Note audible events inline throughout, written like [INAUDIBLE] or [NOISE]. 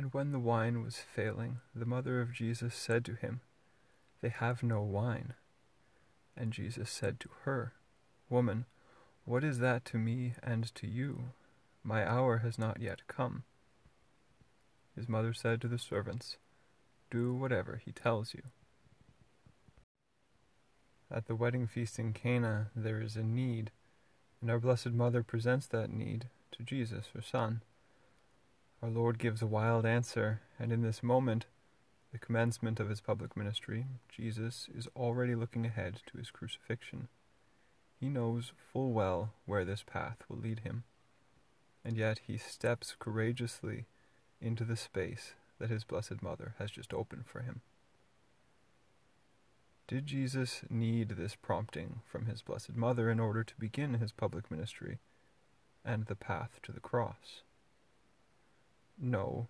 And when the wine was failing, the mother of Jesus said to him, They have no wine. And Jesus said to her, Woman, what is that to me and to you? My hour has not yet come. His mother said to the servants, Do whatever he tells you. At the wedding feast in Cana, there is a need, and our Blessed Mother presents that need to Jesus, her Son. Our Lord gives a wild answer, and in this moment, the commencement of his public ministry, Jesus is already looking ahead to his crucifixion. He knows full well where this path will lead him, and yet he steps courageously into the space that his Blessed Mother has just opened for him. Did Jesus need this prompting from his Blessed Mother in order to begin his public ministry and the path to the cross? No.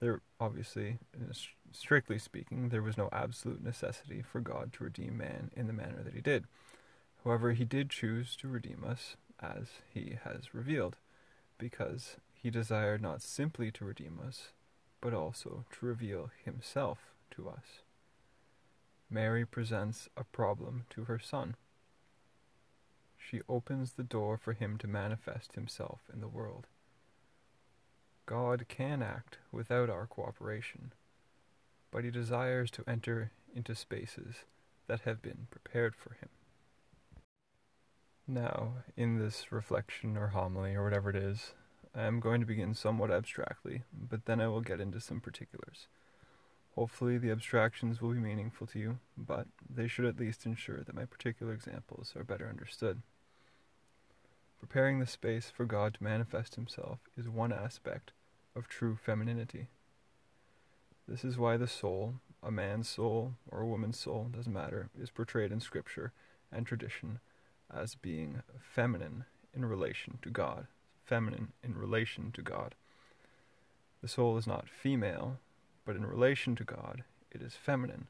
There, obviously, uh, strictly speaking, there was no absolute necessity for God to redeem man in the manner that he did. However, he did choose to redeem us, as he has revealed, because he desired not simply to redeem us, but also to reveal himself to us. Mary presents a problem to her son. She opens the door for him to manifest himself in the world. God can act without our cooperation, but he desires to enter into spaces that have been prepared for him. Now, in this reflection or homily or whatever it is, I am going to begin somewhat abstractly, but then I will get into some particulars. Hopefully, the abstractions will be meaningful to you, but they should at least ensure that my particular examples are better understood. Preparing the space for God to manifest Himself is one aspect of true femininity. This is why the soul, a man's soul or a woman's soul, doesn't matter, is portrayed in Scripture and tradition as being feminine in relation to God. Feminine in relation to God. The soul is not female, but in relation to God, it is feminine,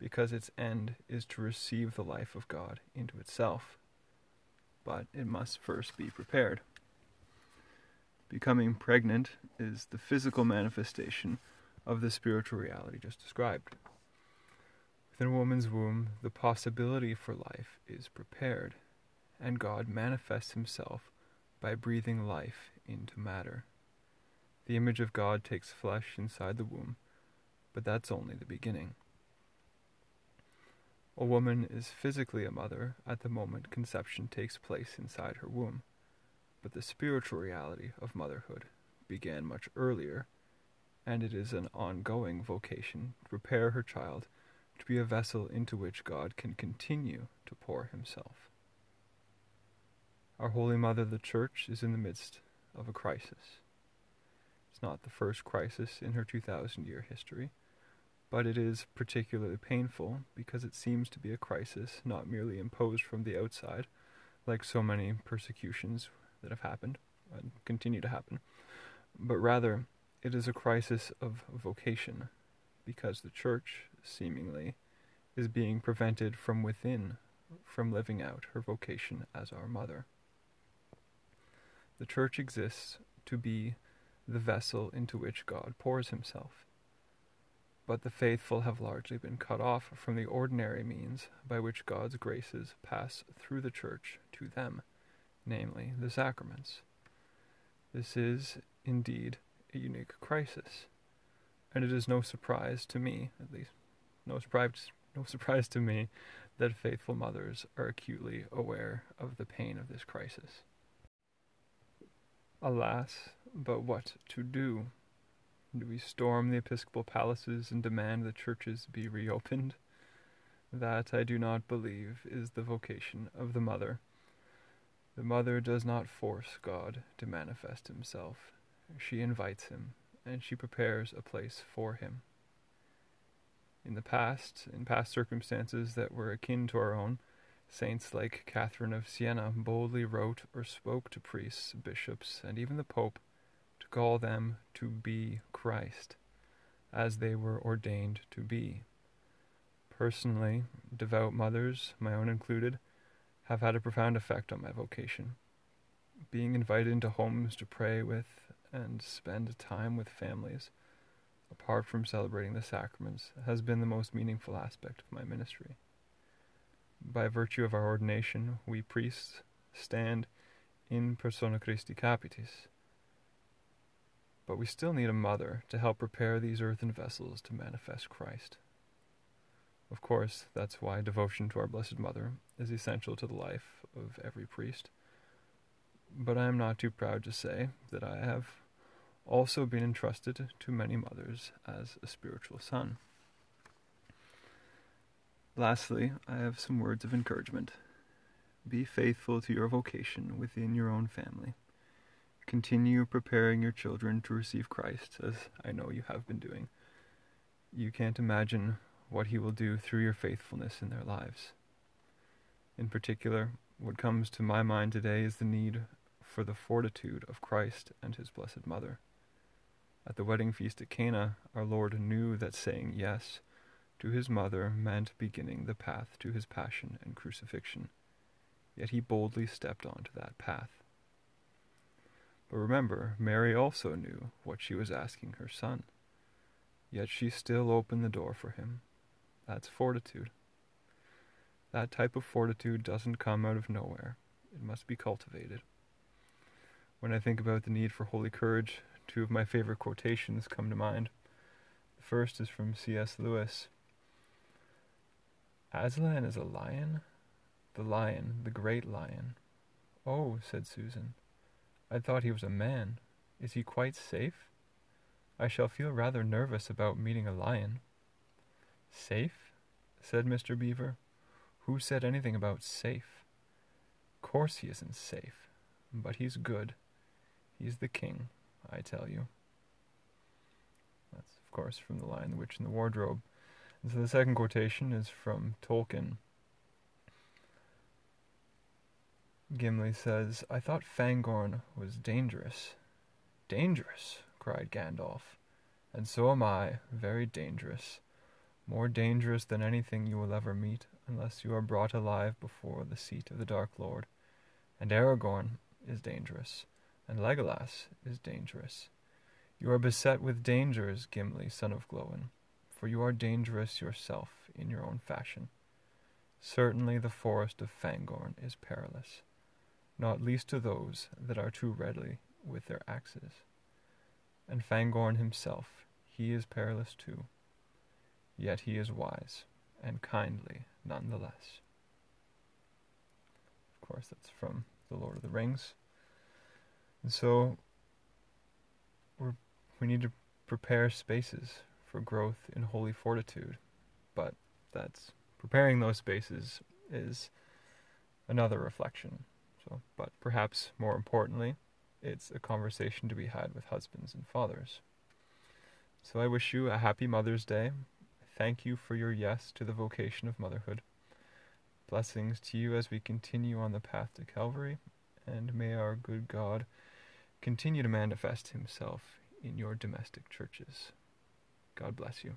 because its end is to receive the life of God into itself. But it must first be prepared. Becoming pregnant is the physical manifestation of the spiritual reality just described. Within a woman's womb, the possibility for life is prepared and God manifests himself by breathing life into matter. The image of God takes flesh inside the womb, but that's only the beginning. A woman is physically a mother at the moment conception takes place inside her womb, but the spiritual reality of motherhood began much earlier, and it is an ongoing vocation to prepare her child to be a vessel into which God can continue to pour himself. Our Holy Mother, the Church, is in the midst of a crisis. It's not the first crisis in her 2,000 year history, but it is particularly painful because it seems to be a crisis not merely imposed from the outside, like so many persecutions that have happened and continue to happen, but rather it is a crisis of vocation because the Church, seemingly, is being prevented from within from living out her vocation as our mother. The church exists to be the vessel into which God pours himself. But the faithful have largely been cut off from the ordinary means by which God's graces pass through the church to them, namely the sacraments. This is, indeed, a unique crisis, and it is no surprise to me, at least, no surprise, no [LAUGHS] surprise to me, that faithful mothers are acutely aware of the pain of this crisis. Alas, but what to do? Do we storm the episcopal palaces and demand the churches be reopened? That I do not believe is the vocation of the mother. The mother does not force God to manifest himself. She invites him, and she prepares a place for him. In the past, in past circumstances that were akin to our own, Saints like Catherine of Siena boldly wrote or spoke to priests, bishops, and even the Pope call them to be Christ, as they were ordained to be. Personally, devout mothers, my own included, have had a profound effect on my vocation. Being invited into homes to pray with and spend time with families, apart from celebrating the sacraments, has been the most meaningful aspect of my ministry. By virtue of our ordination, we priests stand in persona Christi Capitis, but we still need a mother to help prepare these earthen vessels to manifest Christ. Of course, that's why devotion to our Blessed Mother is essential to the life of every priest. But I am not too proud to say that I have also been entrusted to many mothers as a spiritual son. Lastly, I have some words of encouragement. Be faithful to your vocation within your own family. Continue preparing your children to receive Christ, as I know you have been doing. You can't imagine what He will do through your faithfulness in their lives. In particular, what comes to my mind today is the need for the fortitude of Christ and His Blessed Mother. At the wedding feast at Cana, our Lord knew that saying yes to His mother meant beginning the path to His passion and crucifixion, yet He boldly stepped onto that path. But remember, Mary also knew what she was asking her son, yet she still opened the door for him that's fortitude. That type of fortitude doesn't come out of nowhere, it must be cultivated. When I think about the need for holy courage, two of my favorite quotations come to mind. The first is from C.S. Lewis Aslan is a lion? The lion, the great lion. Oh, said Susan. I thought he was a man. Is he quite safe? I shall feel rather nervous about meeting a lion. Safe? said Mr. Beaver. Who said anything about safe? Course he isn't safe, but he's good. He's the king, I tell you. That's, of course, from The Lion, the Witch, and the Wardrobe. And so the second quotation is from Tolkien. Gimli says, I thought Fangorn was dangerous. Dangerous, cried Gandalf. And so am I, very dangerous more dangerous than anything you will ever meet, unless you are brought alive before the seat of the Dark Lord. And Aragorn is dangerous, and Legolas is dangerous. You are beset with dangers, Gimli, son of Glóin, for you are dangerous yourself in your own fashion. Certainly the forest of Fangorn is perilous, not least to those that are too readily with their axes. And Fangorn himself, he is perilous too yet he is wise and kindly none the less. Of course, that's from The Lord of the Rings. And so we we need to prepare spaces for growth in holy fortitude, but that's preparing those spaces is another reflection. So, but perhaps more importantly, it's a conversation to be had with husbands and fathers. So I wish you a happy Mother's Day thank you for your yes to the vocation of motherhood. Blessings to you as we continue on the path to Calvary, and may our good God continue to manifest himself in your domestic churches. God bless you.